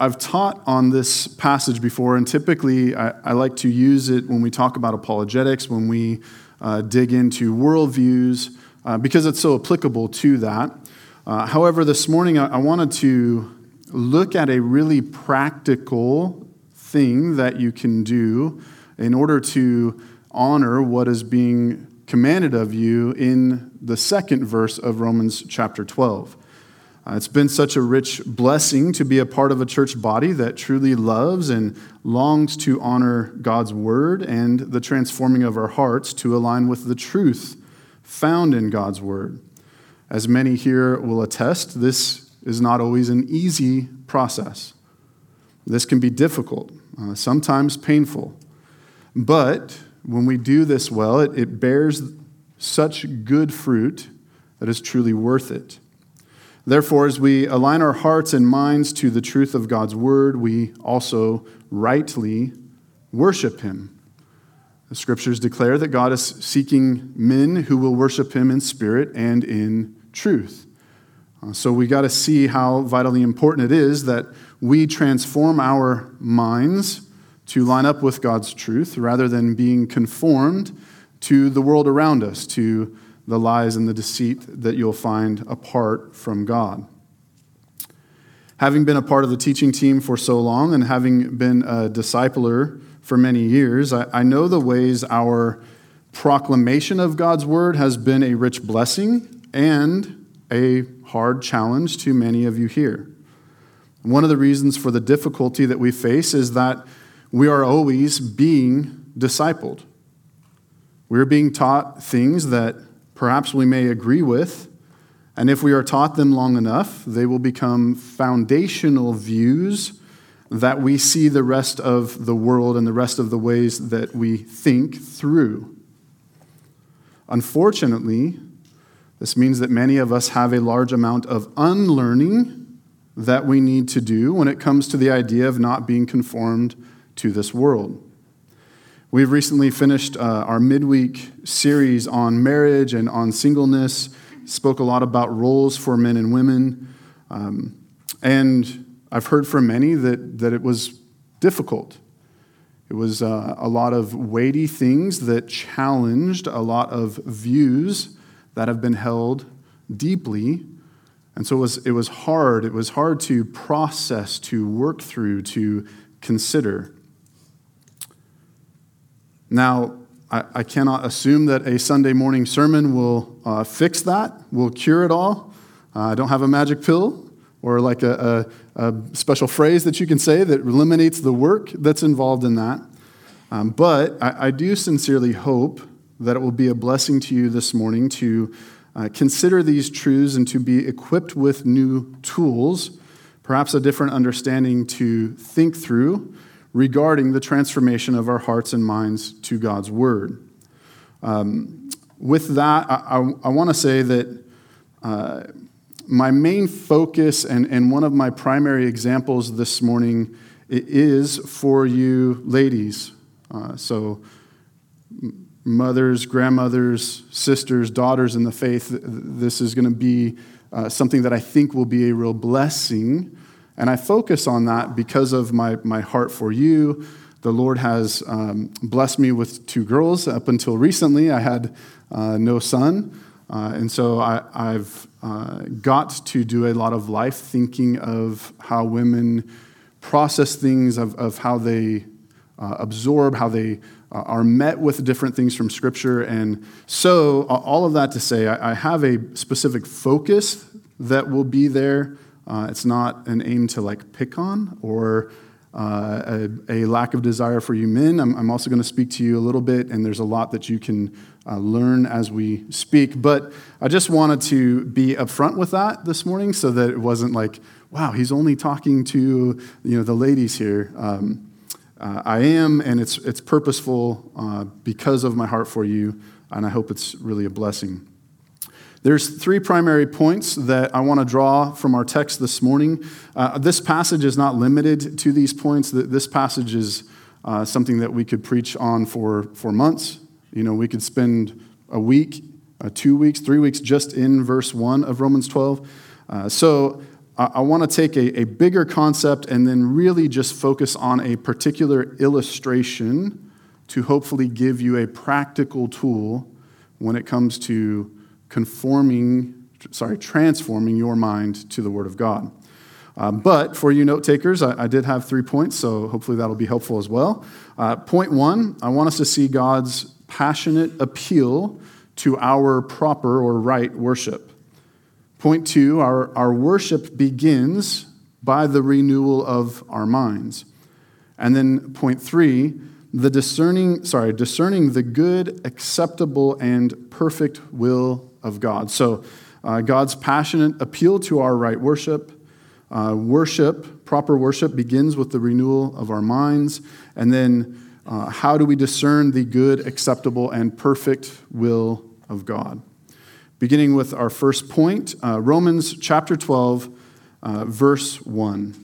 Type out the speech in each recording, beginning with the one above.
I've taught on this passage before, and typically I, I like to use it when we talk about apologetics, when we uh, dig into worldviews, uh, because it's so applicable to that. Uh, however, this morning I, I wanted to look at a really practical thing that you can do in order to honor what is being commanded of you in the second verse of Romans chapter 12. Uh, it's been such a rich blessing to be a part of a church body that truly loves and longs to honor God's word and the transforming of our hearts to align with the truth found in God's word. As many here will attest, this is not always an easy process. This can be difficult, uh, sometimes painful. But when we do this well, it, it bears such good fruit that is truly worth it. Therefore, as we align our hearts and minds to the truth of God's word, we also rightly worship him. The scriptures declare that God is seeking men who will worship him in spirit and in truth. Uh, so we got to see how vitally important it is that we transform our minds to line up with God's truth rather than being conformed to the world around us, to the lies and the deceit that you'll find apart from God. Having been a part of the teaching team for so long and having been a discipler for many years, I, I know the ways our proclamation of God's word has been a rich blessing and a hard challenge to many of you here. One of the reasons for the difficulty that we face is that we are always being discipled. We're being taught things that perhaps we may agree with, and if we are taught them long enough, they will become foundational views that we see the rest of the world and the rest of the ways that we think through. Unfortunately, this means that many of us have a large amount of unlearning that we need to do when it comes to the idea of not being conformed to this world. We've recently finished uh, our midweek series on marriage and on singleness. Spoke a lot about roles for men and women. Um, and I've heard from many that, that it was difficult. It was uh, a lot of weighty things that challenged a lot of views that have been held deeply. And so it was, it was hard. It was hard to process, to work through, to consider. Now, I, I cannot assume that a Sunday morning sermon will uh, fix that, will cure it all. Uh, I don't have a magic pill or like a, a, a, special phrase that you can say that eliminates the work that's involved in that. Um, but I, I, do sincerely hope that it will be a blessing to you this morning to uh, consider these truths and to be equipped with new tools, perhaps a different understanding to think through regarding the transformation of our hearts and minds to God's Word. Um, with that, I, I, I want to say that uh, my main focus and, and one of my primary examples this morning is for you ladies. Uh, so, mothers, grandmothers, sisters, daughters in the faith, this is going to be uh, something that I think will be a real blessing and I focus on that because of my, my heart for you. The Lord has um, blessed me with two girls. Up until recently, I had uh, no son. Uh, and so I, have uh, got to do a lot of life thinking of how women process things, of, of how they uh, absorb, how they uh, are met with different things from Scripture. And so, all of that to say, I, I have a specific focus that will be there uh, it's not an aim to like pick on or uh, a, a, lack of desire for you men. I'm, I'm also going to speak to you a little bit, and there's a lot that you can uh, learn as we speak. But I just wanted to be upfront with that this morning so that it wasn't like, wow, he's only talking to you know, the ladies here. Um, uh, I am, and it's, it's purposeful uh, because of my heart for you, and I hope it's really a blessing. There's three primary points that I want to draw from our text this morning. Uh, this passage is not limited to these points. This passage is uh, something that we could preach on for, for months. You know, we could spend a week, uh, two weeks, three weeks just in verse 1 of Romans 12. Uh, so I, I want to take a, a bigger concept and then really just focus on a particular illustration to hopefully give you a practical tool when it comes to conforming, sorry, transforming your mind to the Word of God. Uh, but for you note takers, I, I, did have three points, so hopefully that'll be helpful as well. Uh, point one, I want us to see God's passionate appeal to our proper or right worship. Point two, our, our worship begins by the renewal of our minds. And then point three, the discerning, sorry, discerning the good, acceptable, and perfect will of God. So, uh, God's passionate appeal to our right worship. Uh, worship, proper worship, begins with the renewal of our minds. And then, uh, how do we discern the good, acceptable, and perfect will of God? Beginning with our first point, uh, Romans chapter 12, uh, verse 1.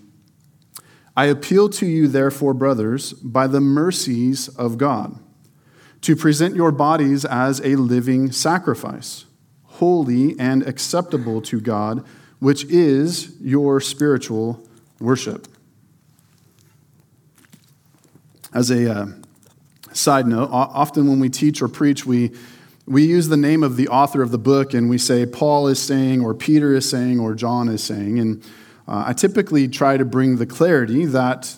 I appeal to you, therefore, brothers, by the mercies of God, to present your bodies as a living sacrifice, holy and acceptable to God, which is your spiritual worship. As a uh, side note, often when we teach or preach, we, we use the name of the author of the book and we say Paul is saying, or Peter is saying, or John is saying. And uh, I typically try to bring the clarity that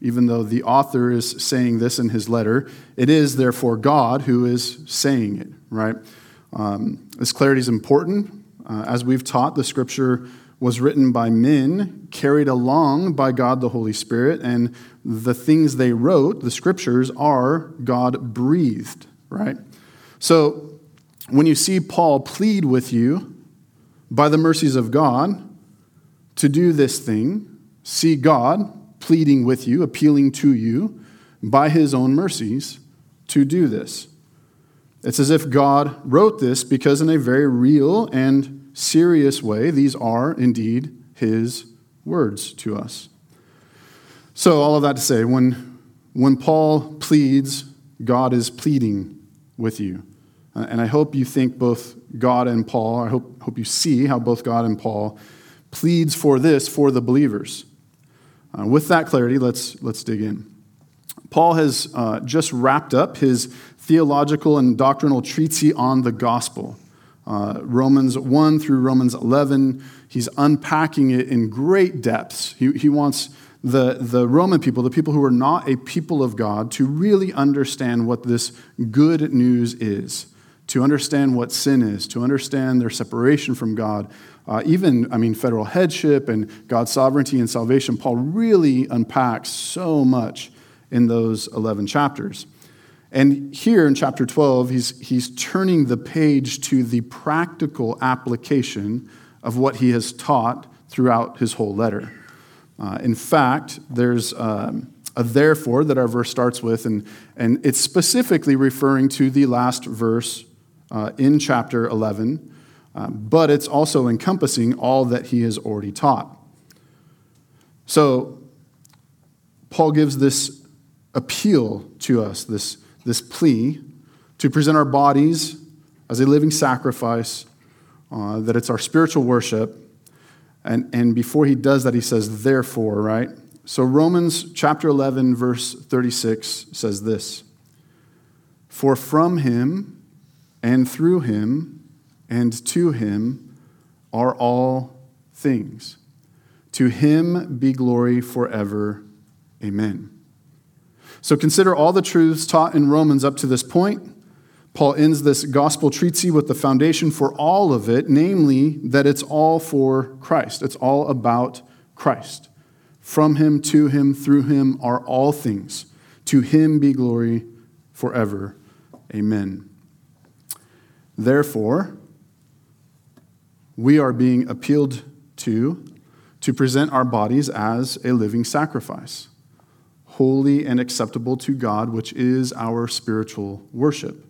even though the author is saying this in his letter, it is therefore God who is saying it, right? Um, this clarity is important. Uh, as we've taught, the scripture was written by men, carried along by God the Holy Spirit, and the things they wrote, the scriptures, are God breathed, right? So when you see Paul plead with you by the mercies of God, to do this thing, see God pleading with you, appealing to you by his own mercies to do this. It's as if God wrote this because, in a very real and serious way, these are indeed his words to us. So, all of that to say, when, when Paul pleads, God is pleading with you. Uh, and I hope you think both God and Paul, I hope, hope you see how both God and Paul pleads for this for the believers. Uh, with that clarity, let's, let's dig in. Paul has uh, just wrapped up his theological and doctrinal treatise on the gospel. Uh, Romans 1 through Romans 11, he's unpacking it in great depths. He, he wants the, the Roman people, the people who are not a people of God, to really understand what this good news is, to understand what sin is, to understand their separation from God, uh, even, I mean, federal headship and God's sovereignty and salvation, Paul really unpacks so much in those 11 chapters. And here in chapter 12, he's, he's turning the page to the practical application of what he has taught throughout his whole letter. Uh, in fact, there's um, a therefore that our verse starts with, and, and it's specifically referring to the last verse uh, in chapter 11, um, but it's also encompassing all that he has already taught. So, Paul gives this appeal to us, this, this plea to present our bodies as a living sacrifice, uh, that it's our spiritual worship. And, and before he does that, he says, therefore, right? So, Romans chapter 11, verse 36 says this For from him and through him and to him are all things. To him be glory forever. Amen. So consider all the truths taught in Romans up to this point. Paul ends this gospel treatise with the foundation for all of it, namely that it's all for Christ. It's all about Christ. From him, to him, through him are all things. To him be glory forever. Amen. Therefore, we are being appealed to to present our bodies as a living sacrifice, holy and acceptable to God, which is our spiritual worship.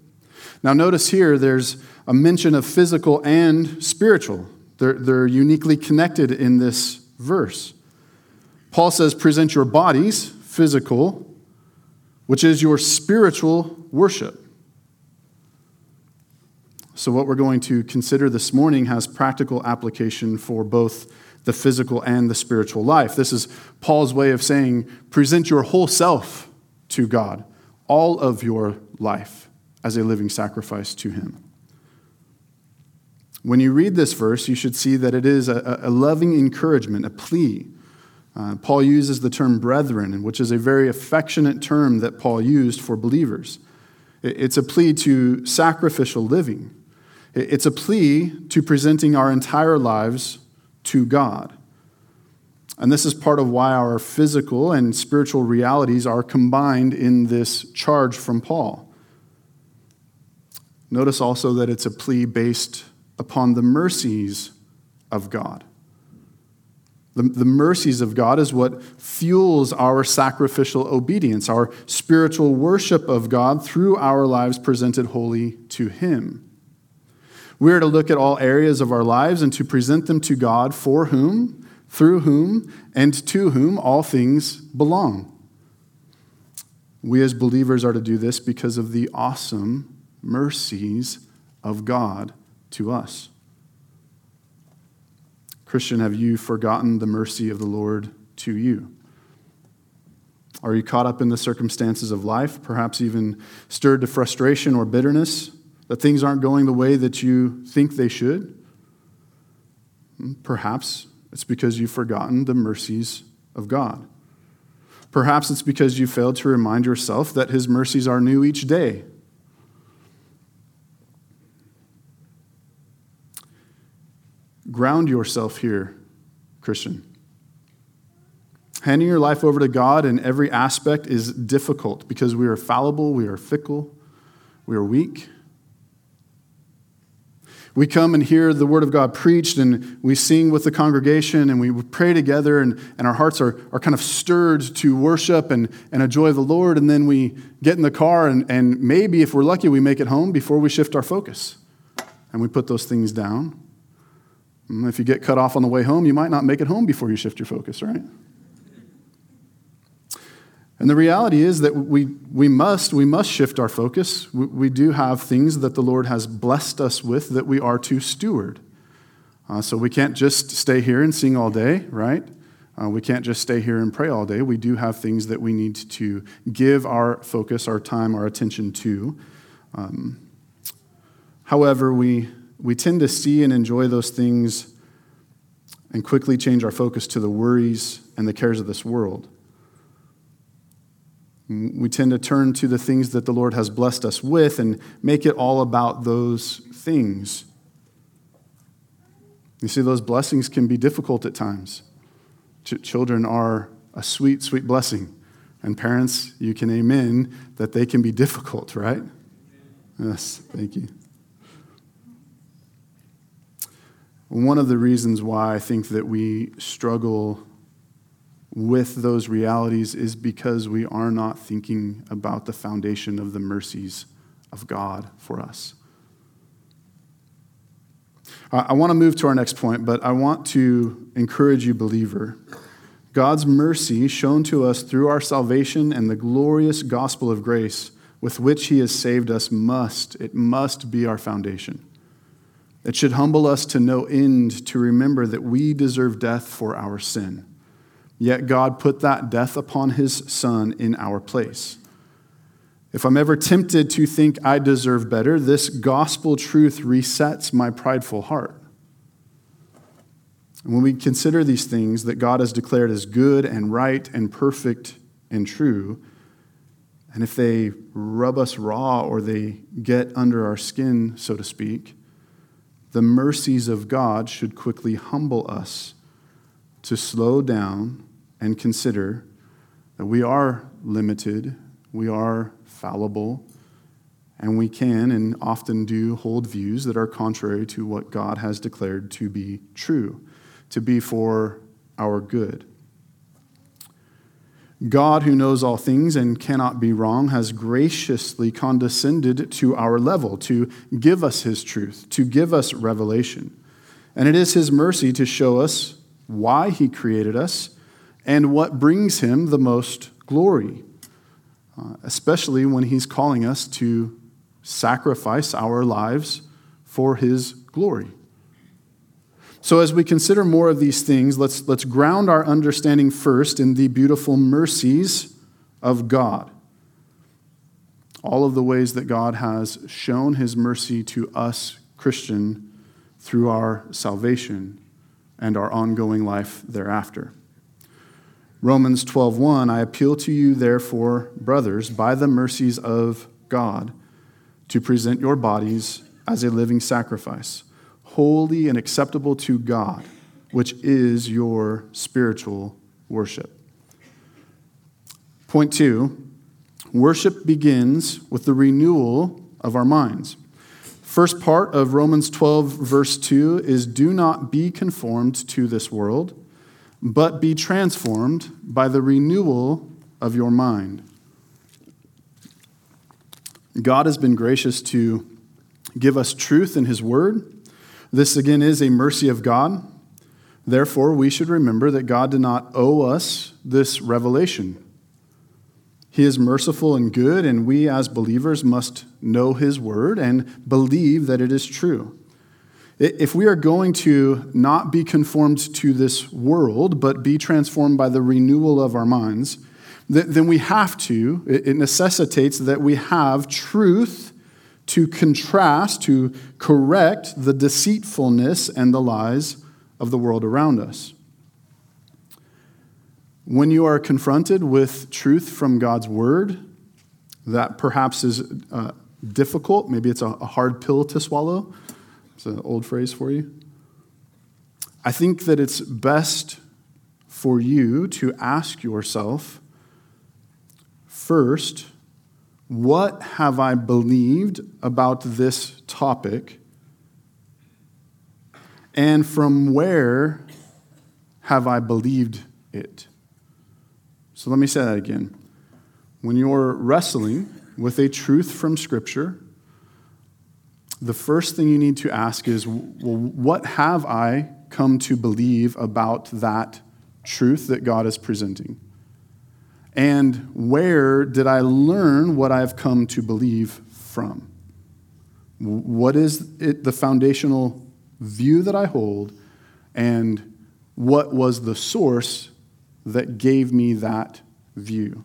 Now, notice here there's a mention of physical and spiritual, they're, they're uniquely connected in this verse. Paul says, present your bodies, physical, which is your spiritual worship. So, what we're going to consider this morning has practical application for both the physical and the spiritual life. This is Paul's way of saying present your whole self to God, all of your life as a living sacrifice to Him. When you read this verse, you should see that it is a, a loving encouragement, a plea. Uh, Paul uses the term brethren, which is a very affectionate term that Paul used for believers. It's a plea to sacrificial living. It's a plea to presenting our entire lives to God. And this is part of why our physical and spiritual realities are combined in this charge from Paul. Notice also that it's a plea based upon the mercies of God. The, the mercies of God is what fuels our sacrificial obedience, our spiritual worship of God through our lives presented wholly to Him. We are to look at all areas of our lives and to present them to God for whom, through whom, and to whom all things belong. We as believers are to do this because of the awesome mercies of God to us. Christian, have you forgotten the mercy of the Lord to you? Are you caught up in the circumstances of life, perhaps even stirred to frustration or bitterness that things aren't going the way that you think they should? Perhaps it's because you've forgotten the mercies of God. Perhaps it's because you failed to remind yourself that His mercies are new each day Ground yourself here, Christian. Handing your life over to God in every aspect is difficult because we are fallible, we are fickle, we are weak. We come and hear the Word of God preached, and we sing with the congregation, and we pray together, and, and our hearts are, are kind of stirred to worship and, and enjoy the Lord. And then we get in the car, and, and maybe if we're lucky, we make it home before we shift our focus. And we put those things down. Mm, if you get cut off on the way home, you might not make it home before you shift your focus, right? And the reality is that we, we must we must shift our focus. We, we do have things that the Lord has blessed us with that we are to steward. Uh, so we can't just stay here and sing all day, right? Uh, we can't just stay here and pray all day. We do have things that we need to give our focus, our time, our attention to. Um, however, we we tend to see and enjoy those things and quickly change our focus to the worries and the cares of this world. We tend to turn to the things that the Lord has blessed us with and make it all about those things. You see, those blessings can be difficult at times. Ch- children are a sweet, sweet blessing. And parents, you can amen that they can be difficult, right? Yes, thank you. One of the reasons why I think that we struggle with those realities is because we are not thinking about the foundation of the mercies of God for us. I want to move to our next point, but I want to encourage you, believer. God's mercy shown to us through our salvation and the glorious gospel of grace with which He has saved us must, it must be our foundation. It should humble us to no end to remember that we deserve death for our sin. Yet God put that death upon his son in our place. If I'm ever tempted to think I deserve better, this gospel truth resets my prideful heart. And when we consider these things that God has declared as good and right and perfect and true, and if they rub us raw or they get under our skin, so to speak, the mercies of God should quickly humble us to slow down and consider that we are limited, we are fallible, and we can and often do hold views that are contrary to what God has declared to be true, to be for our good. God, who knows all things and cannot be wrong, has graciously condescended to our level to give us his truth, to give us revelation. And it is his mercy to show us why he created us and what brings him the most glory, uh, especially when he's calling us to sacrifice our lives for his glory. So, as we consider more of these things, let's, let's ground our understanding first in the beautiful mercies of God. All of the ways that God has shown his mercy to us, Christian, through our salvation and our ongoing life thereafter. Romans 12:1 I appeal to you therefore brothers by the mercies of God to present your bodies as a living sacrifice holy and acceptable to God which is your spiritual worship. Point 2 Worship begins with the renewal of our minds. First part of Romans 12 verse 2 is do not be conformed to this world but be transformed by the renewal of your mind. God has been gracious to give us truth in His Word. This, again, is a mercy of God. Therefore, we should remember that God did not owe us this revelation. He is merciful and good, and we as believers must know His Word and believe that it is true. If we are going to not be conformed to this world, but be transformed by the renewal of our minds, then we have to, it necessitates that we have truth to contrast, to correct the deceitfulness and the lies of the world around us. When you are confronted with truth from God's word, that perhaps is uh, difficult, maybe it's a hard pill to swallow it's an old phrase for you. I think that it's best for you to ask yourself first, what have I believed about this topic? And from where have I believed it? So let me say that again. When you're wrestling with a truth from Scripture, the first thing you need to ask is well, what have I come to believe about that truth that God is presenting? And where did I learn what I've come to believe from? What is it, the foundational view that I hold, and what was the source that gave me that view?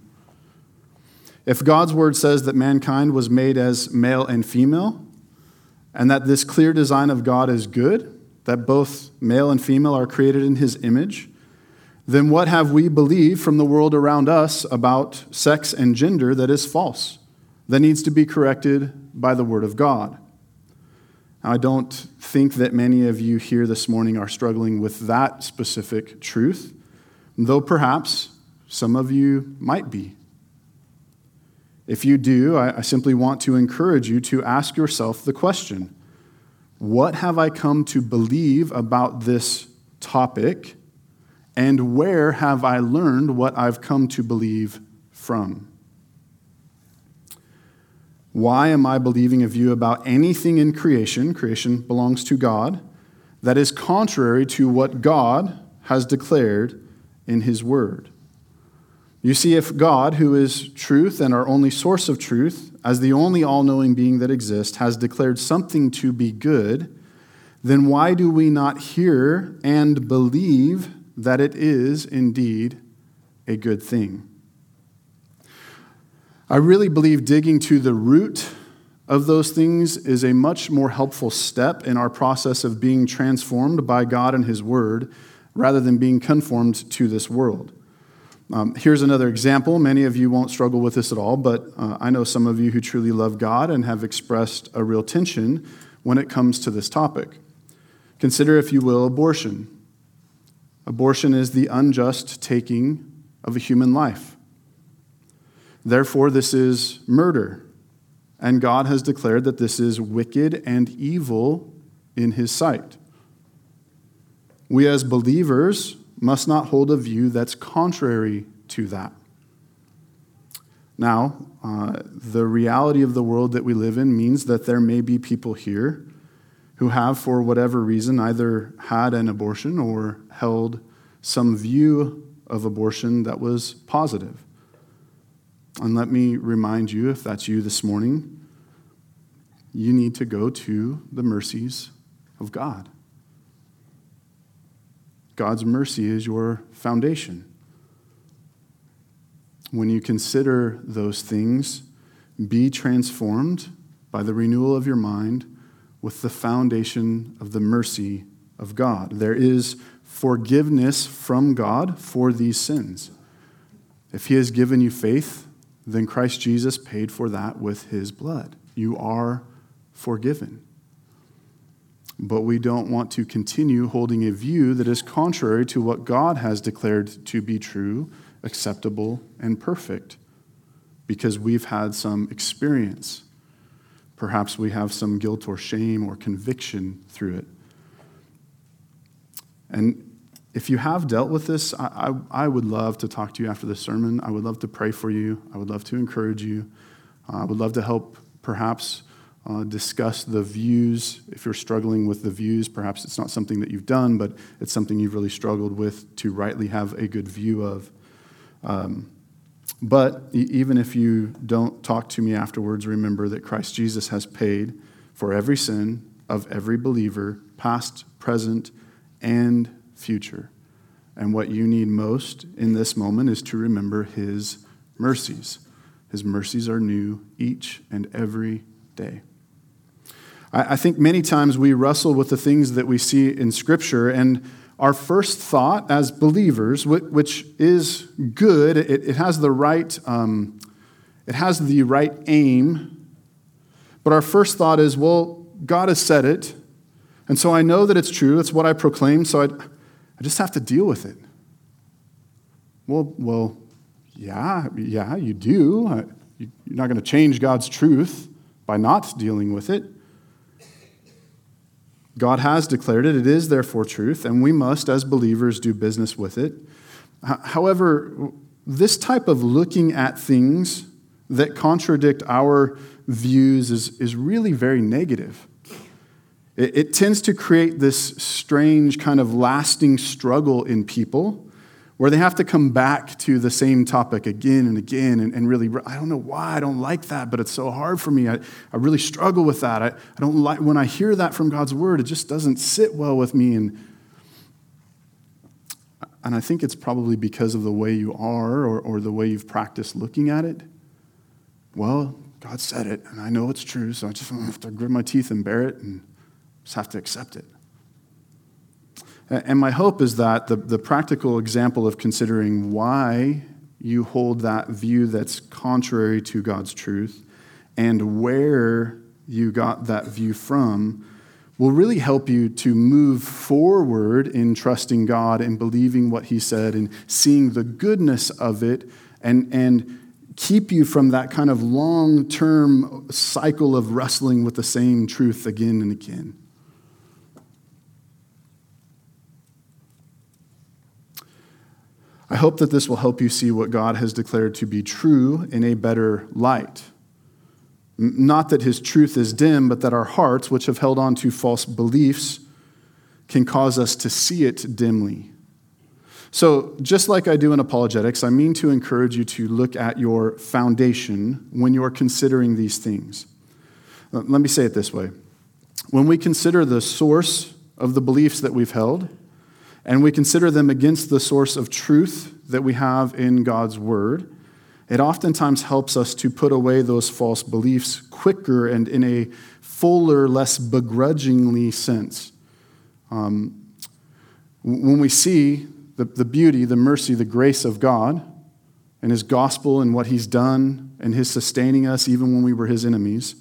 If God's word says that mankind was made as male and female, and that this clear design of God is good, that both male and female are created in his image, then what have we believed from the world around us about sex and gender that is false, that needs to be corrected by the Word of God? I don't think that many of you here this morning are struggling with that specific truth, though perhaps some of you might be. If you do, I, simply want to encourage you to ask yourself the question What have I come to believe about this topic? And where have I learned what I've come to believe from? Why am I believing a view about anything in creation, creation belongs to God, that is contrary to what God has declared in His Word? You see, if God, who is truth and our only source of truth, as the only all knowing being that exists, has declared something to be good, then why do we not hear and believe that it is indeed a good thing? I really believe digging to the root of those things is a much more helpful step in our process of being transformed by God and His Word rather than being conformed to this world. Um, here's another example. Many of you won't struggle with this at all, but uh, I know some of you who truly love God and have expressed a real tension when it comes to this topic. Consider, if you will, abortion. Abortion is the unjust taking of a human life. Therefore, this is murder. And God has declared that this is wicked and evil in His sight. We, as believers, must not hold a view that's contrary to that. Now, uh, the reality of the world that we live in means that there may be people here who have, for whatever reason, either had an abortion or held some view of abortion that was positive. And let me remind you, if that's you this morning, you need to go to the mercies of God. God's mercy is your foundation. When you consider those things, be transformed by the renewal of your mind with the foundation of the mercy of God. There is forgiveness from God for these sins. If He has given you faith, then Christ Jesus paid for that with His blood. You are forgiven. But we don't want to continue holding a view that is contrary to what God has declared to be true, acceptable, and perfect because we've had some experience. Perhaps we have some guilt or shame or conviction through it. And if you have dealt with this, I, I, I, would love to talk to you after the sermon. I would love to pray for you. I would love to encourage you. Uh, I would love to help perhaps uh, discuss the views. If you're struggling with the views, perhaps it's not something that you've done, but it's something you've really struggled with to rightly have a good view of. Um, but even if you don't talk to me afterwards, remember that Christ Jesus has paid for every sin of every believer, past, present, and future. And what you need most in this moment is to remember His mercies. His mercies are new each and every day. I think many times we wrestle with the things that we see in Scripture, and our first thought as believers, which is good, it, has the right, um, it has the right aim, but our first thought is, well, God has said it, and so I know that it's true. That's what I proclaim, so I, I just have to deal with it. Well, well, yeah, yeah, you do. You're not going to change God's truth by not dealing with it. God has declared it. It is therefore truth, and we must, as believers, do business with it. However, this type of looking at things that contradict our views is, is really very negative. It, it tends to create this strange kind of lasting struggle in people where they have to come back to the same topic again and again and, and, really i don't know why i don't like that but it's so hard for me. I, I really struggle with that. I, I don't like when i hear that from god's word it just doesn't sit well with me. And and i think it's probably because of the way you are or, or the way you've practiced looking at it. Well god said it and i know it's true so i just have to grit my teeth and bear it and just have to accept it and my hope is that the, the practical example of considering why you hold that view that's contrary to God's truth and where you got that view from will really help you to move forward in trusting God and believing what He said and seeing the goodness of it and, and keep you from that kind of long term cycle of wrestling with the same truth again and again. I hope that this will help you see what God has declared to be true in a better light. Not that his truth is dim, but that our hearts, which have held on to false beliefs, can cause us to see it dimly. So, just like I do in apologetics, I mean to encourage you to look at your foundation when you're considering these things. Let me say it this way when we consider the source of the beliefs that we've held, and we consider them against the source of truth that we have in God's Word, it oftentimes helps us to put away those false beliefs quicker and in a fuller, less begrudgingly sense. Um, when we see the, the beauty, the mercy, the grace of God and His gospel and what He's done and His sustaining us even when we were His enemies,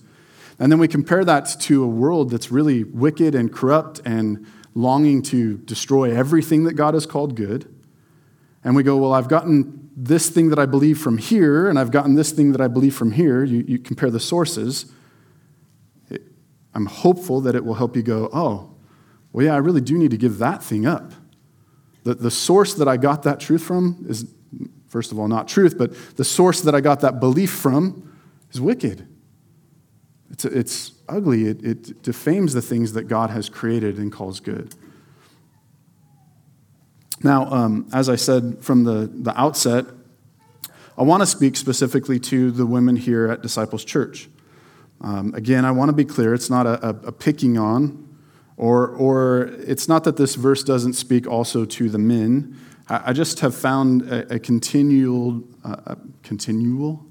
and then we compare that to a world that's really wicked and corrupt and longing to destroy everything that God has called good. And we go, well, I've gotten this thing that I believe from here, and I've gotten this thing that I believe from here. You, you compare the sources. I'm hopeful that it will help you go, oh, well, yeah, I really do need to give that thing up. The, the source that I got that truth from is, first of all, not truth, but the source that I got that belief from is wicked. It's, it's ugly. It, it defames the things that God has created and calls good. Now, um, as I said from the, the outset, I want to speak specifically to the women here at Disciples Church. Um, again, I want to be clear, it's not a, a, a picking on Or, or it's not that this verse doesn't speak also to the men. I, I just have found a, a continual, uh, a continual.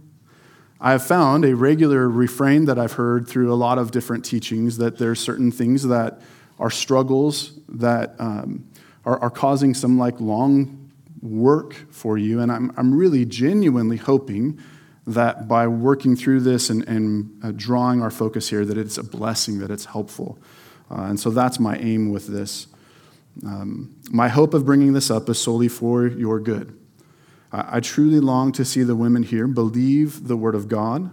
I have found a regular refrain that I've heard through a lot of different teachings that there's certain things that are struggles that um, are, are causing some like long work for you. And I'm, I'm really genuinely hoping that by working through this and, and uh, drawing our focus here, that it's a blessing, that it's helpful. Uh, and so that's my aim with this. Um, my hope of bringing this up is solely for your good. I, truly long to see the women here believe the word of God,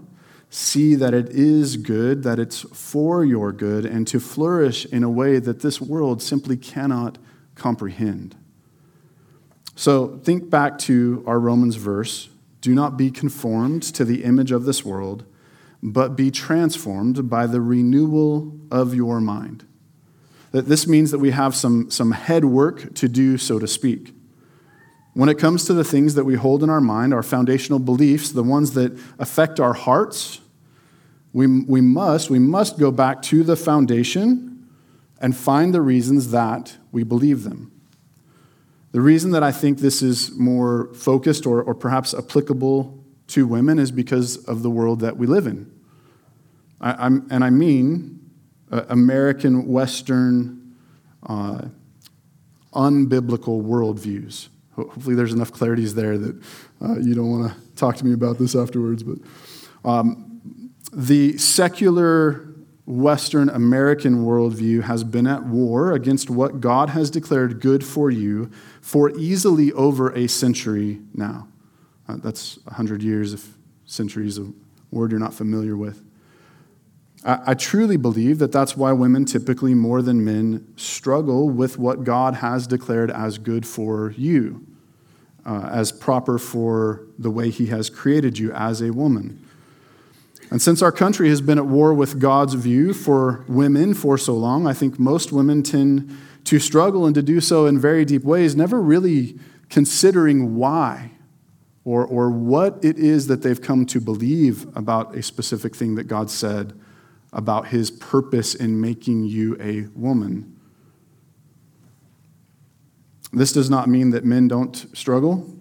see that it is good, that it's for your good, and to flourish in a way that this world simply cannot comprehend. So think back to our Romans verse do not be conformed to the image of this world, but be transformed by the renewal of your mind. That this means that we have some, some head work to do, so to speak. When it comes to the things that we hold in our mind, our foundational beliefs, the ones that affect our hearts, we, we must we must go back to the foundation and find the reasons that we believe them. The reason that I think this is more focused or, or perhaps applicable to women is because of the world that we live in. I, and I mean uh, American Western uh, unbiblical worldviews. Hopefully, there's enough clarities there that uh, you don't want to talk to me about this afterwards. But um, the secular Western American worldview has been at war against what God has declared good for you for easily over a century now. Uh, that's 100 years, if centuries a word you're not familiar with. I, truly believe that that's why women typically, more than men, struggle with what God has declared as good for you, uh, as proper for the way He has created you as a woman. And since our country has been at war with God's view for women for so long, I think most women tend to struggle and to do so in very deep ways, never really considering why or, or what it is that they've come to believe about a specific thing that God said about his purpose in making you a woman. This does not mean that men don't struggle.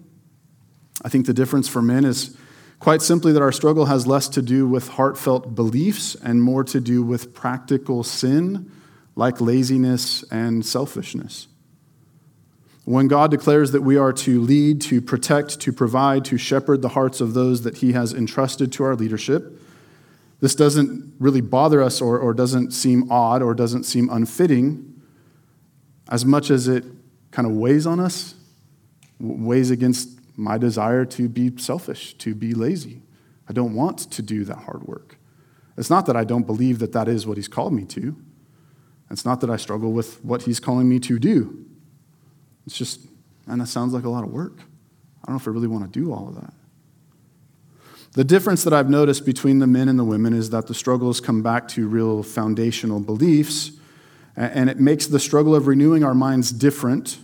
I think the difference for men is Quite simply, that our struggle has less to do with heartfelt beliefs and more to do with practical sin, like laziness and selfishness. When God declares that we are to lead, to protect, to provide, to shepherd the hearts of those that He has entrusted to our leadership, this doesn't really bother us or, or doesn't seem odd or doesn't seem unfitting as much as it kind of weighs on us, weighs against my desire to be selfish, to be lazy. I don't want to do that hard work. It's not that I don't believe that that is what He's called me to. It's not that I struggle with what He's calling me to do. It's just, and that sounds like a lot of work. I don't know if I really want to do all of that. The difference that I've noticed between the men and the women is that the struggles come back to real foundational beliefs, and it makes the struggle of renewing our minds different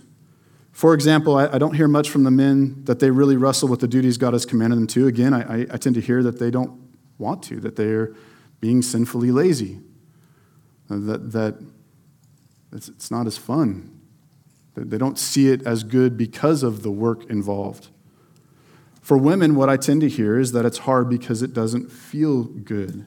for example, I, don't hear much from the men that they really wrestle with the duties God has commanded them to. Again, I, I, tend to hear that they don't want to, that they're being sinfully lazy, uh, that, that it's not as fun, that they don't see it as good because of the work involved. For women, what I tend to hear is that it's hard because it doesn't feel good.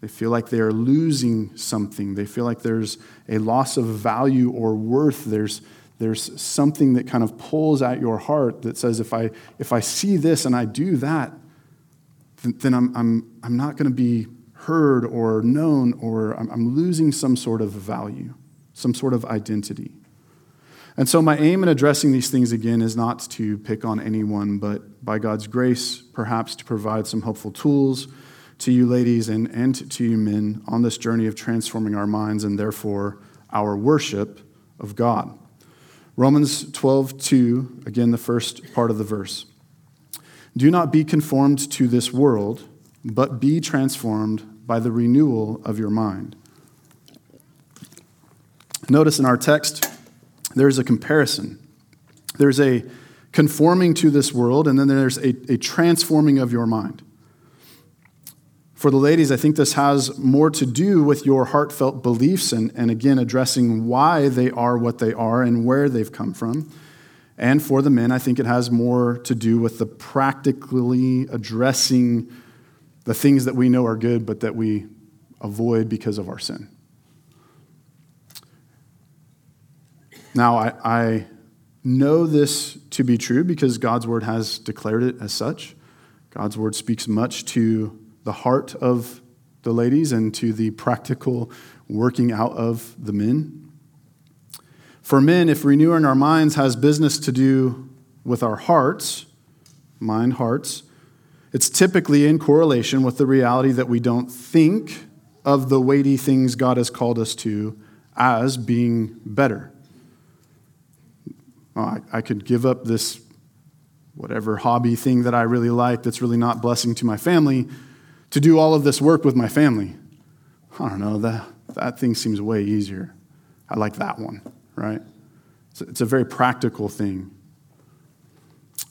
They feel like they are losing something. They feel like there's a loss of value or worth. There's there's something that kind of pulls at your heart that says, if I, if I see this and I do that, then I'm, I'm, I'm not going to be heard or known, or I'm, I'm losing some sort of value, some sort of identity. And so, my aim in addressing these things again is not to pick on anyone, but by God's grace, perhaps to provide some helpful tools to you ladies and, and to you men on this journey of transforming our minds and therefore our worship of God. Romans 12, 2, again, the first part of the verse. Do not be conformed to this world, but be transformed by the renewal of your mind. Notice in our text, there's a comparison. There's a conforming to this world, and then there's a, a transforming of your mind. For the ladies, I think this has more to do with your heartfelt beliefs and, and again, addressing why they are what they are and where they've come from. And for the men, I think it has more to do with the practically addressing the things that we know are good but that we avoid because of our sin. Now, I, I know this to be true because God's word has declared it as such. God's word speaks much to the heart of the ladies and to the practical working out of the men. For men, if renewing our minds has business to do with our hearts, mind, hearts, it's typically in correlation with the reality that we don't think of the weighty things God has called us to as being better. Oh, I, I could give up this whatever hobby thing that I really like that's really not blessing to my family to do all of this work with my family. I don't know, that, that thing seems way easier. I like that one, right? It's a, it's a very practical thing.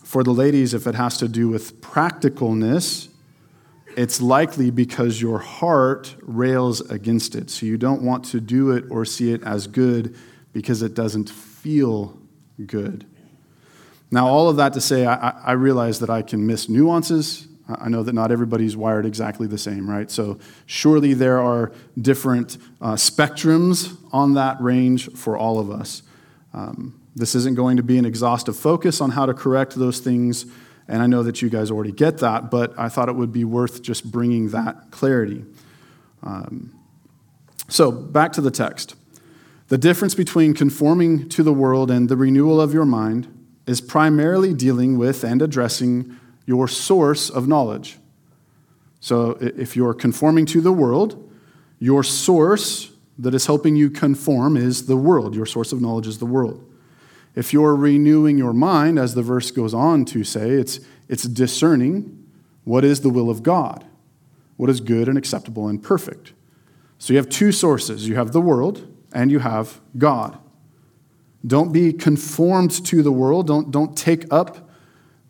For the ladies, if it has to do with practicalness, it's likely because your heart rails against it. So you don't want to do it or see it as good because it doesn't feel good. Now, all of that to say, I, I realize that I can miss nuances. I know that not everybody's wired exactly the same, right? So, surely there are different uh, spectrums on that range for all of us. Um, this isn't going to be an exhaustive focus on how to correct those things, and I know that you guys already get that, but I thought it would be worth just bringing that clarity. Um, so, back to the text. The difference between conforming to the world and the renewal of your mind is primarily dealing with and addressing your source of knowledge. So if you're conforming to the world, your source that is helping you conform is the world. Your source of knowledge is the world. If you're renewing your mind, as the verse goes on to say, it's, it's discerning what is the will of God, what is good and acceptable and perfect. So you have two sources you have the world, and you have God. Don't be conformed to the world. Don't, don't take up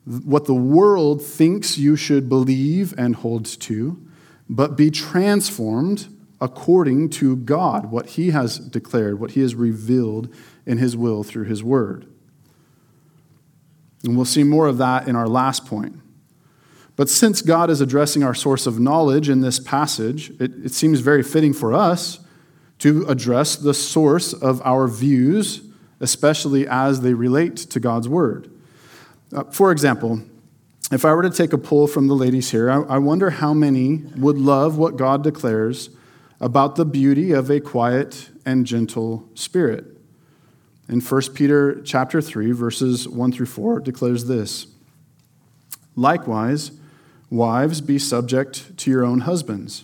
what the world thinks you should believe and hold to, but be transformed according to God, what He has declared, what He has revealed in His will through His word. And we'll see more of that in our last point. But since God is addressing our source of knowledge in this passage, it, it seems very fitting for us to address the source of our views, especially as they relate to God's Word. Uh, for example, if I were to take a poll from the ladies here, I, I wonder how many would love what God declares about the beauty of a quiet and gentle spirit. In 1 Peter chapter 3 verses 1 through 4 declares this. Likewise, wives be subject to your own husbands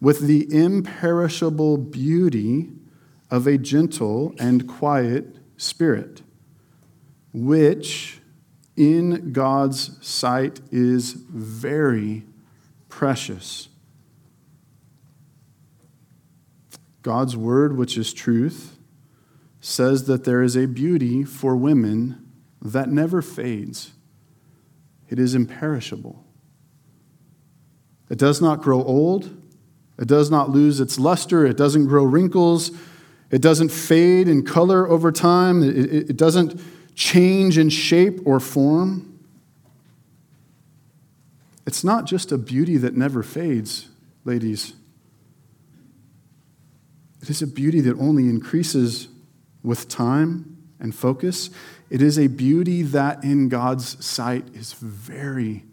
with the imperishable beauty of a gentle and quiet spirit, which in God's sight is very precious. God's word, which is truth, says that there is a beauty for women that never fades. It is imperishable. It does not grow old. It does not lose its luster, it doesn't grow wrinkles, it doesn't fade in color over time, it, it, doesn't change in shape or form. It's not just a beauty that never fades, ladies. It is a beauty that only increases with time and focus. It is a beauty that in God's sight is very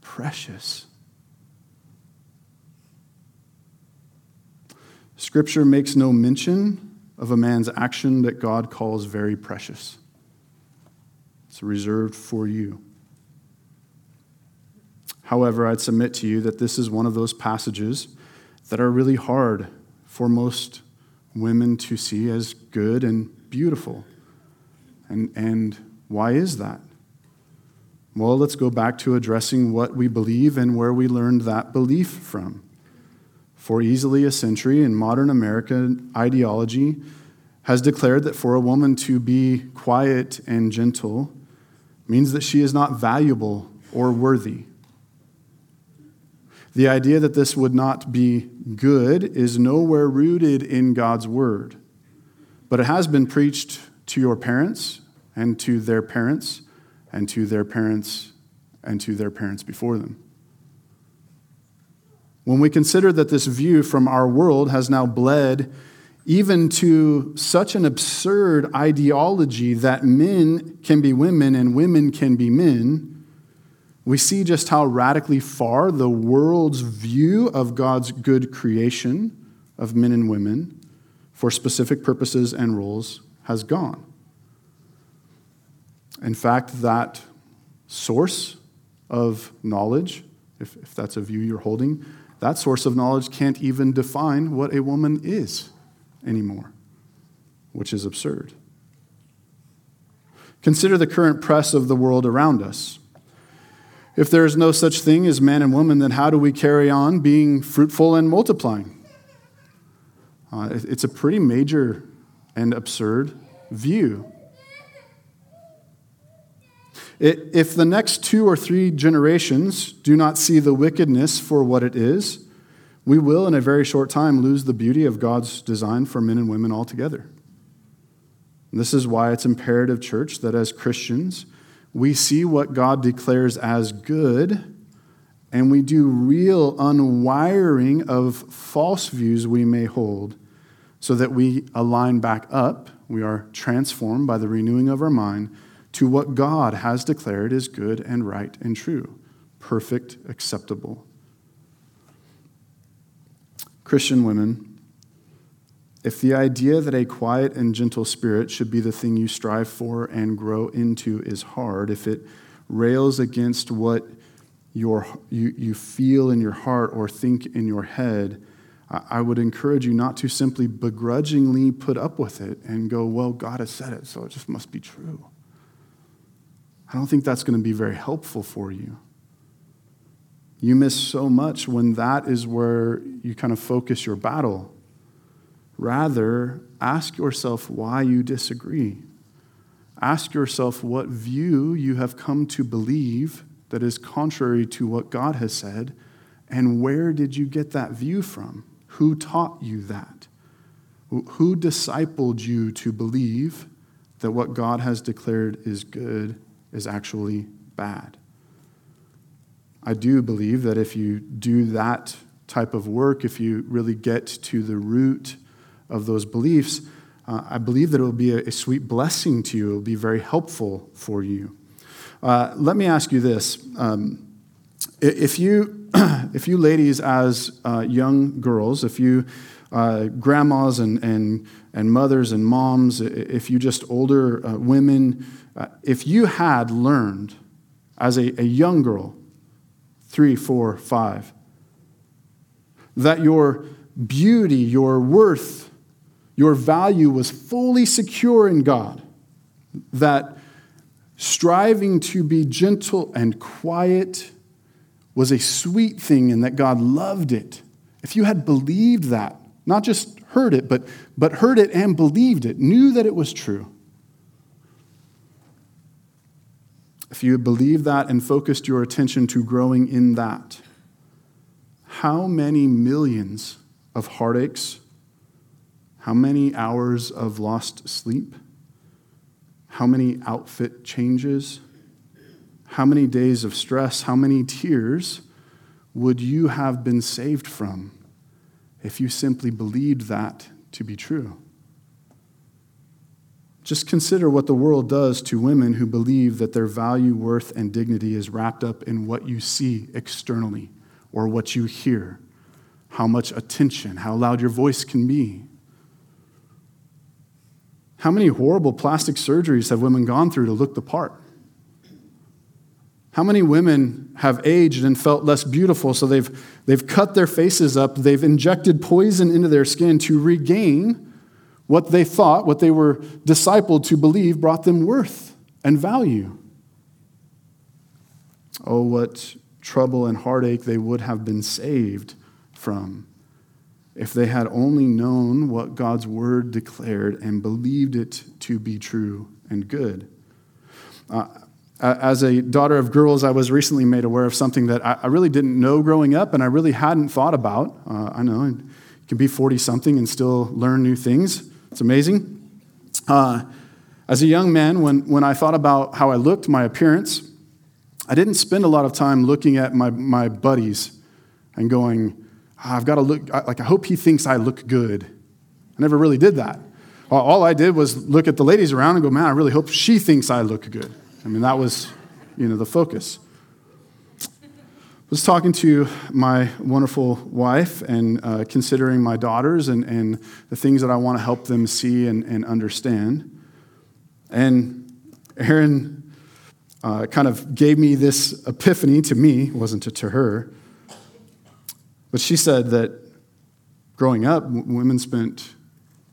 precious. Scripture makes no mention of a man's action that God calls very precious. It's reserved for you. However, I'd submit to you that this is one of those passages that are really hard for most women to see as good and beautiful. And, and why is that? Well, let's go back to addressing what we believe and where we learned that belief from. For easily a century in modern American ideology has declared that for a woman to be quiet and gentle means that she is not valuable or worthy. The idea that this would not be good is nowhere rooted in God's word, but it has been preached to your parents and to their parents and to their parents and to their parents before them. When we consider that this view from our world has now bled even to such an absurd ideology that men can be women and women can be men, we see just how radically far the world's view of God's good creation of men and women for specific purposes and roles has gone. In fact, that source of knowledge, if, if that's a view you're holding, that source of knowledge can't even define what a woman is anymore, which is absurd. Consider the current press of the world around us. If there is no such thing as man and woman, then how do we carry on being fruitful and multiplying? Uh, it's a pretty major and absurd view. If the next two or three generations do not see the wickedness for what it is, we will, in a very short time, lose the beauty of God's design for men and women altogether. And this is why it's imperative, church, that as Christians, we see what God declares as good and we do real unwiring of false views we may hold so that we align back up. We are transformed by the renewing of our mind to what God has declared is good and right and true, perfect, acceptable. Christian women, if the idea that a quiet and gentle spirit should be the thing you strive for and grow into is hard, if it rails against what your, you, you feel in your heart or think in your head, I would encourage you not to simply begrudgingly put up with it and go, well, God has said it, so it just must be true. I don't think that's going to be very helpful for you. You miss so much when that is where you kind of focus your battle. Rather, ask yourself why you disagree. Ask yourself what view you have come to believe that is contrary to what God has said, and where did you get that view from? Who taught you that? Who discipled you to believe that what God has declared is good is actually bad. I do believe that if you do that type of work, if you really get to the root of those beliefs, uh, I believe that it will be a, a, sweet blessing to you. It will be very helpful for you. Uh, let me ask you this. Um, if you, if you ladies, as uh, young girls, if you uh, grandmas and, and, and mothers and moms, if you just older uh, women, uh, if you had learned as a, a young girl, three, four, five, that your beauty, your worth, your value was fully secure in God, that striving to be gentle and quiet was a sweet thing and that God loved it. If you had believed that, not just heard it, but, but heard it and believed it, knew that it was true, if you believed that and focused your attention to growing in that, how many millions of heartaches, how many hours of lost sleep, how many outfit changes, how many days of stress, how many tears would you have been saved from if you simply believed that to be true? Just consider what the world does to women who believe that their value, worth, and dignity is wrapped up in what you see externally or what you hear, how much attention, how loud your voice can be. How many horrible plastic surgeries have women gone through to look the part? How many women have aged and felt less beautiful, so they've, they've cut their faces up, they've injected poison into their skin to regain what they thought, what they were discipled to believe brought them worth and value? Oh, what trouble and heartache they would have been saved from if they had only known what God's word declared and believed it to be true and good. Uh, as a daughter of girls, I was recently made aware of something that I really didn't know growing up and I really hadn't thought about. Uh, I know you can be 40 something and still learn new things. It's amazing. Uh, as a young man, when, when I thought about how I looked, my appearance, I didn't spend a lot of time looking at my, my buddies and going, oh, I've got to look, like, I hope he thinks I look good. I never really did that. All I did was look at the ladies around and go, man, I really hope she thinks I look good. I mean, that was, you know, the focus. I was talking to my wonderful wife and uh, considering my daughters and, and the things that I want to help them see and, and understand. And Erin uh, kind of gave me this epiphany to me, it wasn't to, to her. But she said that growing up, women spent,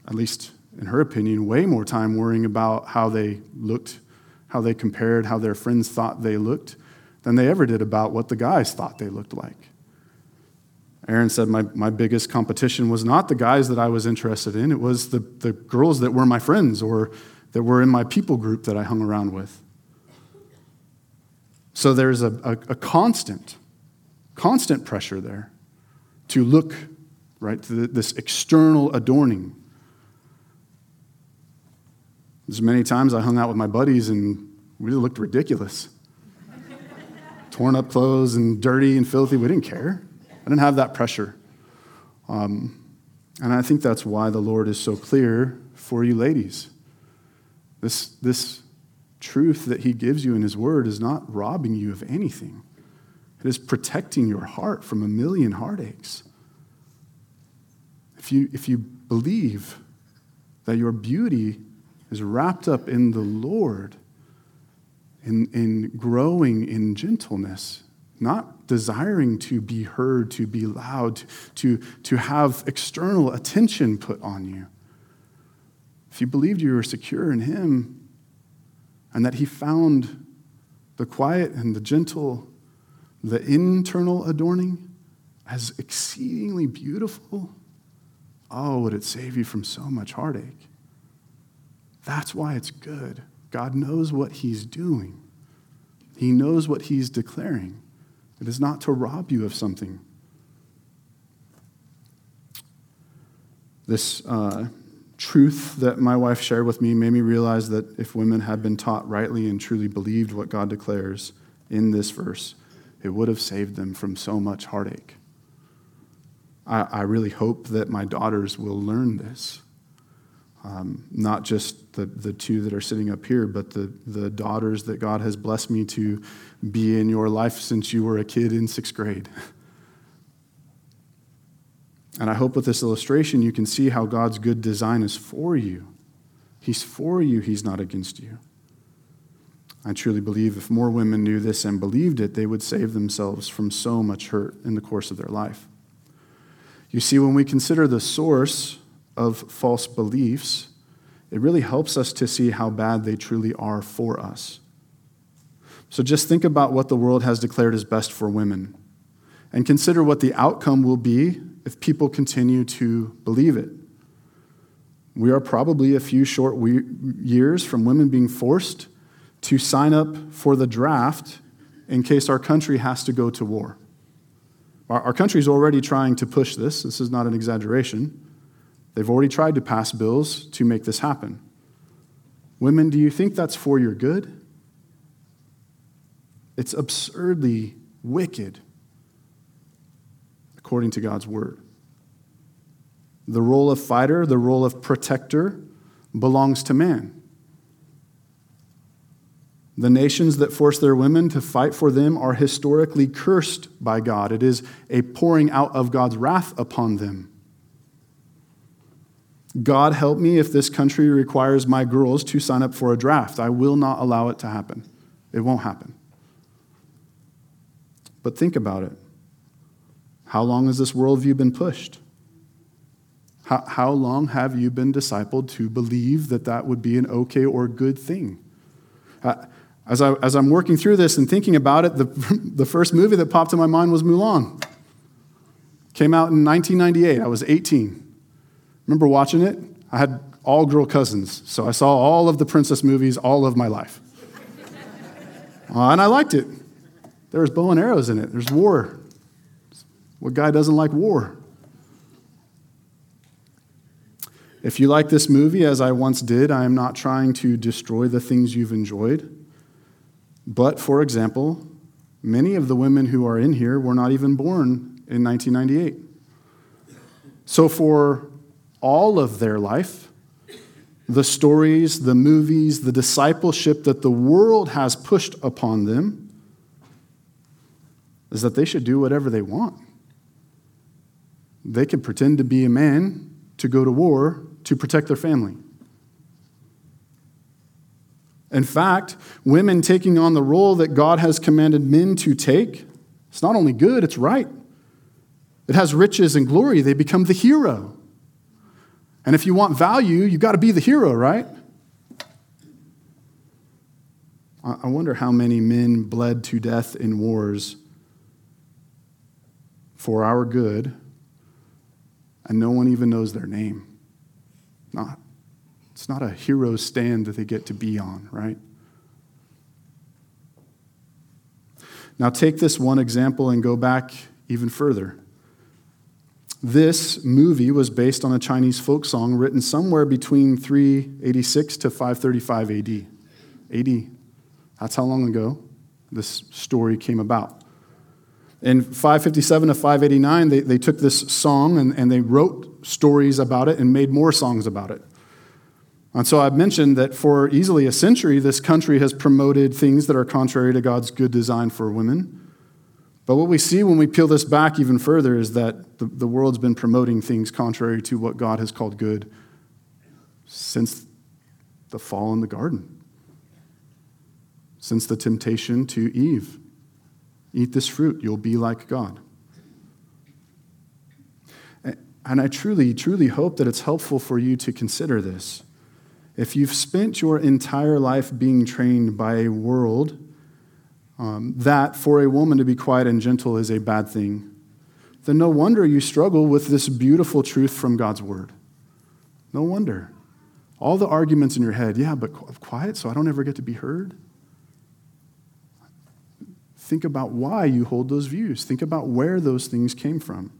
at least in her opinion, way more time worrying about how they looked how they compared, how their friends thought they looked, than they ever did about what the guys thought they looked like. Erin said, my, my biggest competition was not the guys that I was interested in, it was the, the girls that were my friends or that were in my people group that I hung around with. So there's a, a, a constant, constant pressure there to look, right, to this external adorning there's many times I hung out with my buddies and we looked ridiculous. Torn up clothes and dirty and filthy. We didn't care. I didn't have that pressure. Um, and I think that's why the Lord is so clear for you ladies. This, this truth that He gives you in His Word is not robbing you of anything, it is protecting your heart from a million heartaches. If you, if you believe that your beauty is wrapped up in the Lord, in, in growing in gentleness, not desiring to be heard, to be loud, to, to have external attention put on you. If you believed you were secure in Him and that He found the quiet and the gentle, the internal adorning as exceedingly beautiful, oh, would it save you from so much heartache? That's why it's good. God knows what He's doing, He knows what He's declaring. It is not to rob you of something. This uh, truth that my wife shared with me made me realize that if women had been taught rightly and truly believed what God declares in this verse, it would have saved them from so much heartache. I, I really hope that my daughters will learn this. Um, not just the, the two that are sitting up here, but the, the daughters that God has blessed me to be in your life since you were a kid in sixth grade. And I hope with this illustration you can see how God's good design is for you. He's for you, He's not against you. I truly believe if more women knew this and believed it, they would save themselves from so much hurt in the course of their life. You see, when we consider the source of false beliefs, it really helps us to see how bad they truly are for us. So just think about what the world has declared is best for women and consider what the outcome will be if people continue to believe it. We are probably a few short years from women being forced to sign up for the draft in case our country has to go to war. Our, country is already trying to push this. This is not an exaggeration. They've already tried to pass bills to make this happen. Women, do you think that's for your good? It's absurdly wicked, according to God's word. The role of fighter, the role of protector, belongs to man. The nations that force their women to fight for them are historically cursed by God. It is a pouring out of God's wrath upon them. God help me if this country requires my girls to sign up for a draft. I will not allow it to happen. It won't happen. But think about it. How long has this worldview been pushed? How, how long have you been discipled to believe that that would be an okay or good thing? Uh, as, I, as I'm working through this and thinking about it, the, the first movie that popped in my mind was Mulan. Came out in 1998. I was 18. Remember watching it? I had all girl cousins, so I saw all of the princess movies all of my life. uh, and I liked it. There was bow and arrows in it, there's war. What guy doesn't like war? If you like this movie, as I once did, I am not trying to destroy the things you've enjoyed. But, for example, many of the women who are in here were not even born in 1998. So, for all of their life, the stories, the movies, the discipleship that the world has pushed upon them is that they should do whatever they want. They can pretend to be a man to go to war to protect their family. In fact, women taking on the role that God has commanded men to take, it's not only good, it's right. It has riches and glory. They become the hero. And if you want value, you've got to be the hero, right? I wonder how many men bled to death in wars for our good, and no one even knows their name. Not. It's not a hero stand that they get to be on, right? Now, take this one example and go back even further. This movie was based on a Chinese folk song written somewhere between 386 to 535 AD. AD. That's how long ago this story came about. In 557 to 589, they, they took this song and, and they wrote stories about it and made more songs about it. And so I've mentioned that for easily a century, this country has promoted things that are contrary to God's good design for women. But what we see when we peel this back even further is that the, the world's been promoting things contrary to what God has called good since the fall in the garden, since the temptation to Eve. Eat this fruit, you'll be like God. And I truly, truly hope that it's helpful for you to consider this. If you've spent your entire life being trained by a world um, that for a woman to be quiet and gentle is a bad thing, then no wonder you struggle with this beautiful truth from God's word. No wonder. All the arguments in your head, yeah, but quiet so I don't ever get to be heard. Think about why you hold those views. Think about where those things came from.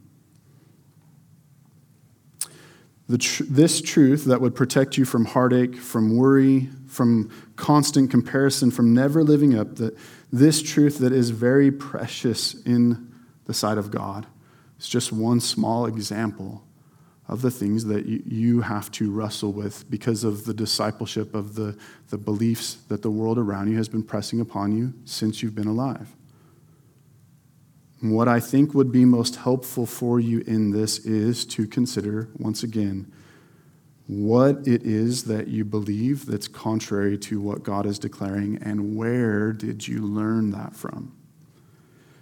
Tr- this truth that would protect you from heartache, from worry, from constant comparison, from never living up, that this truth that is very precious in the sight of God is just one small example of the things that you have to wrestle with because of the discipleship of the, the beliefs that the world around you has been pressing upon you since you've been alive. What I think would be most helpful for you in this is to consider, once again, what it is that you believe that's contrary to what God is declaring, and where did you learn that from?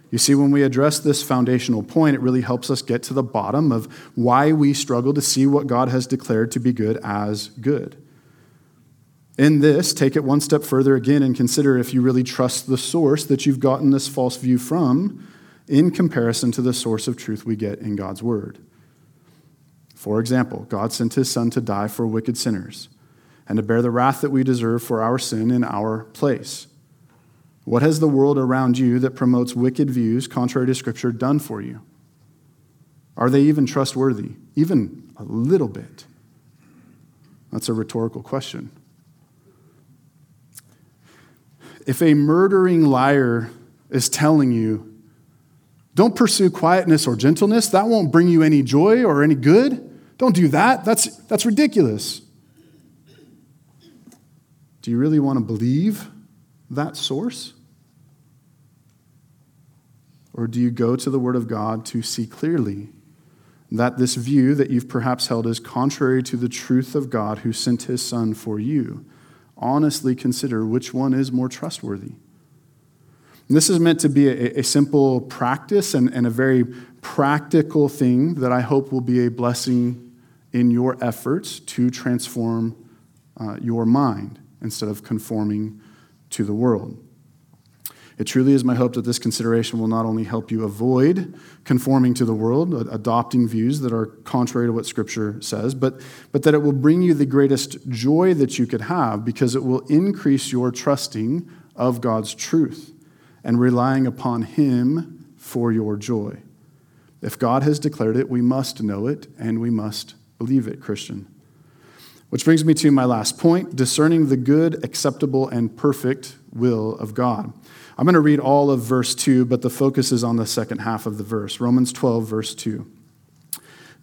You see, when we address this foundational point, it really helps us get to the bottom of why we struggle to see what God has declared to be good as good. In this, take it one step further again and consider if you really trust the source that you've gotten this false view from in comparison to the source of truth we get in God's Word. For example, God sent his Son to die for wicked sinners and to bear the wrath that we deserve for our sin in our place. What has the world around you that promotes wicked views contrary to Scripture done for you? Are they even trustworthy? Even a little bit? That's a rhetorical question. If a murdering liar is telling you don't pursue quietness or gentleness. That won't bring you any joy or any good. Don't do that. That's, that's ridiculous. Do you really want to believe that source? Or do you go to the Word of God to see clearly that this view that you've perhaps held is contrary to the truth of God who sent his Son for you? Honestly consider which one is more trustworthy. And this is meant to be a, a simple practice and, and a very practical thing that I hope will be a blessing in your efforts to transform uh, your mind instead of conforming to the world. It truly is my hope that this consideration will not only help you avoid conforming to the world, adopting views that are contrary to what Scripture says, but, but that it will bring you the greatest joy that you could have because it will increase your trusting of God's truth and relying upon Him for your joy. If God has declared it, we must know it and we must believe it, Christian. Which brings me to my last point discerning the good, acceptable, and perfect will of God. I'm going to read all of verse 2, but the focus is on the second half of the verse Romans 12, verse 2.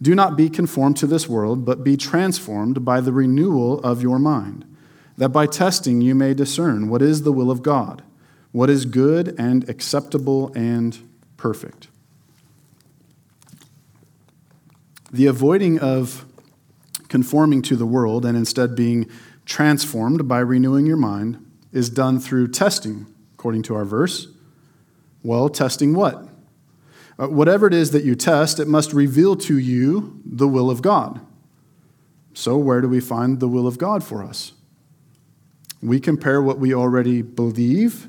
Do not be conformed to this world, but be transformed by the renewal of your mind, that by testing you may discern what is the will of God, what is good and acceptable and perfect. The avoiding of conforming to the world and instead being transformed by renewing your mind is done through testing according to our verse? Well, testing what? Uh, whatever it is that you test, it must reveal to you the will of God. So, where do we find the will of God for us? We compare what we already believe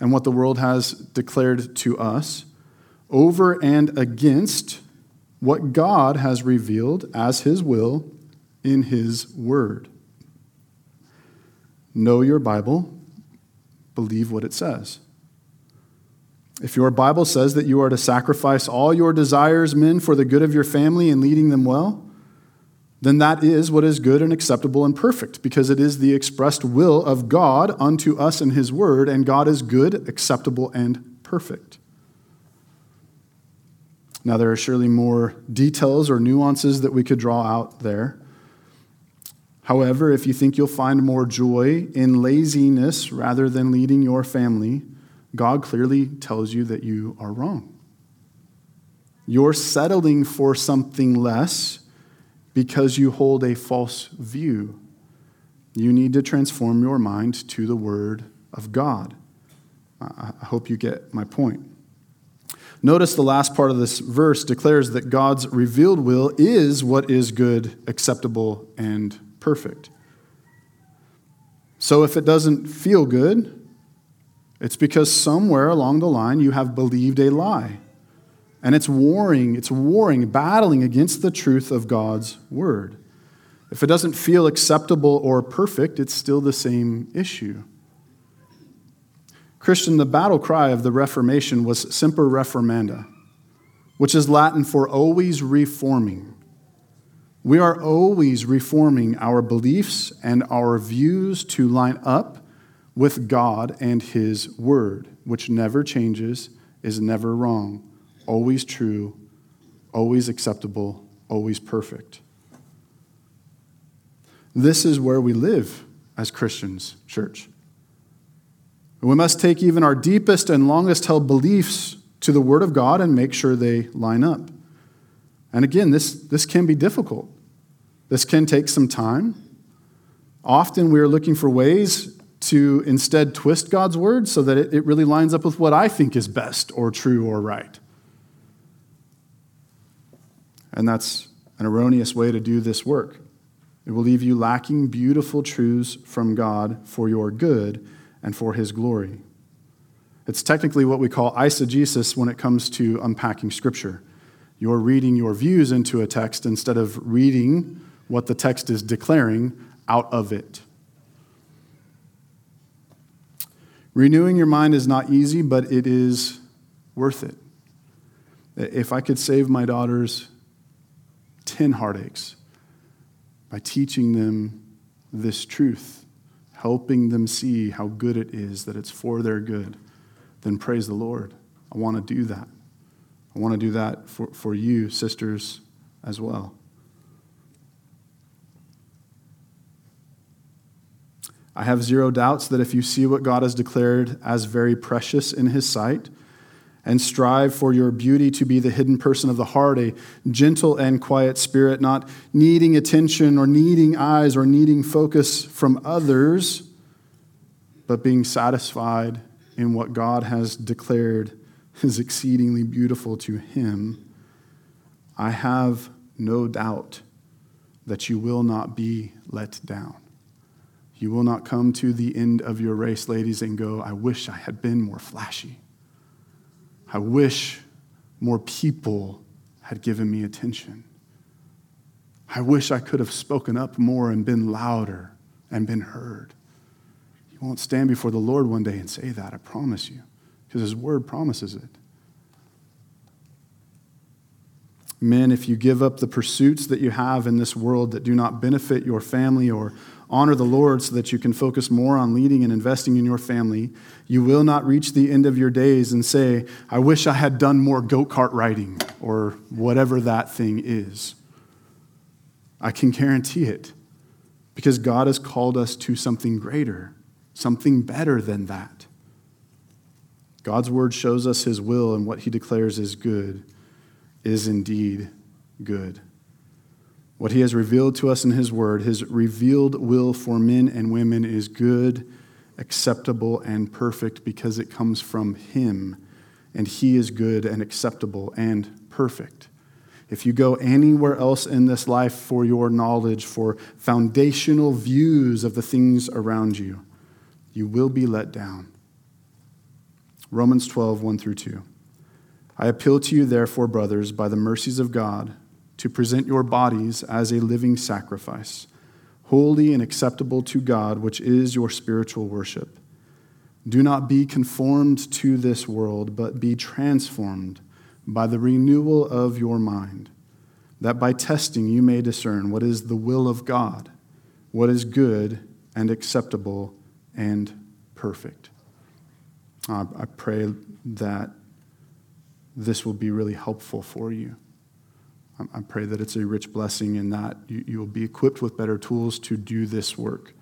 and what the world has declared to us over and against what God has revealed as His will in His Word. Know your Bible believe what it says. If your Bible says that you are to sacrifice all your desires, men, for the good of your family and leading them well, then that is what is good and acceptable and perfect, because it is the expressed will of God unto us in His Word, and God is good, acceptable, and perfect. Now, there are surely more details or nuances that we could draw out there. However, if you think you'll find more joy in laziness rather than leading your family, God clearly tells you that you are wrong. You're settling for something less because you hold a false view. You need to transform your mind to the Word of God. I hope you get my point. Notice the last part of this verse declares that God's revealed will is what is good, acceptable, and perfect. So if it doesn't feel good, it's because somewhere along the line you have believed a lie. And it's warring, it's warring, battling against the truth of God's word. If it doesn't feel acceptable or perfect, it's still the same issue. Christian, the battle cry of the Reformation was semper reformanda, which is Latin for always reforming. We are always reforming our beliefs and our views to line up with God and His Word, which never changes, is never wrong, always true, always acceptable, always perfect. This is where we live as Christians, church. We must take even our deepest and longest held beliefs to the Word of God and make sure they line up. And again, this, this can be difficult. This can take some time. Often we are looking for ways to instead twist God's word so that it, it really lines up with what I think is best or true or right. And that's an erroneous way to do this work. It will leave you lacking beautiful truths from God for your good and for His glory. It's technically what we call eisegesis when it comes to unpacking Scripture. You're reading your views into a text instead of reading what the text is declaring out of it. Renewing your mind is not easy, but it is worth it. If I could save my daughters 10 heartaches by teaching them this truth, helping them see how good it is, that it's for their good, then praise the Lord. I want to do that. I want to do that for, for you, sisters, as well. I have zero doubts that if you see what God has declared as very precious in His sight, and strive for your beauty to be the hidden person of the heart, a gentle and quiet spirit, not needing attention or needing eyes or needing focus from others, but being satisfied in what God has declared is exceedingly beautiful to him, I have no doubt that you will not be let down. You will not come to the end of your race, ladies, and go, I wish I had been more flashy. I wish more people had given me attention. I wish I could have spoken up more and been louder and been heard. You won't stand before the Lord one day and say that, I promise you, because His word promises it. Men, if you give up the pursuits that you have in this world that do not benefit your family or honor the Lord so that you can focus more on leading and investing in your family, you will not reach the end of your days and say, I wish I had done more go kart riding or whatever that thing is. I can guarantee it because God has called us to something greater, something better than that. God's word shows us his will, and what he declares is good is indeed good. What he has revealed to us in his word, his revealed will for men and women is good, acceptable, and perfect because it comes from him, and he is good and acceptable and perfect. If you go anywhere else in this life for your knowledge, for foundational views of the things around you, you will be let down. Romans 12, 1 through 2. I appeal to you, therefore, brothers, by the mercies of God, to present your bodies as a living sacrifice, holy and acceptable to God, which is your spiritual worship. Do not be conformed to this world, but be transformed by the renewal of your mind, that by testing you may discern what is the will of God, what is good and acceptable and perfect. I pray that this will be really helpful for you. I pray that it's a rich blessing and that you, will be equipped with better tools to do this work.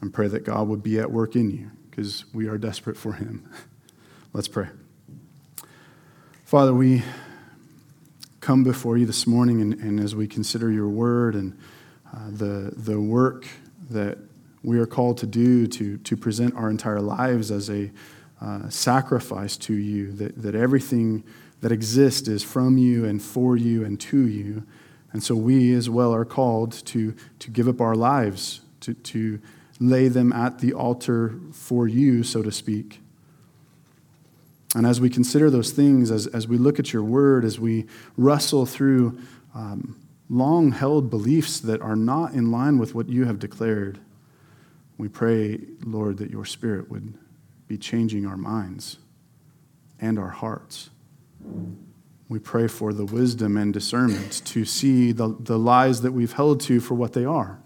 And pray that God would be at work in you because we are desperate for Him. Let's pray. Father, we come before you this morning and, and as we consider your word and uh, the, the work that we are called to do to, to present our entire lives as a uh, sacrifice to you, that, that everything that exist is from you and for you and to you. And so we as well are called to, to give up our lives, to, to lay them at the altar for you, so to speak. And as we consider those things, as, as we look at your word, as we wrestle through um, long held beliefs that are not in line with what you have declared, we pray, Lord, that your spirit would be changing our minds and our hearts. We pray for the wisdom and discernment to see the, the lies that we've held to for what they are.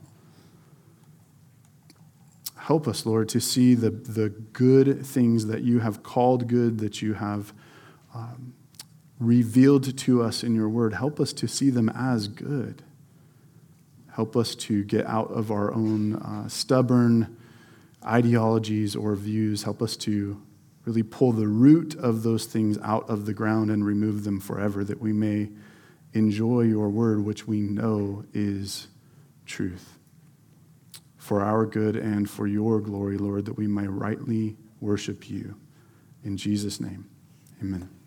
Help us, Lord, to see the, the good things that you have called good, that you have um, revealed to us in your word. Help us to see them as good. Help us to get out of our own uh, stubborn, ideologies or views. Help us to really pull the root of those things out of the ground and remove them forever, that we may enjoy your word, which we know is truth. For our good and for your glory, Lord, that we may rightly worship you. In Jesus' name, amen.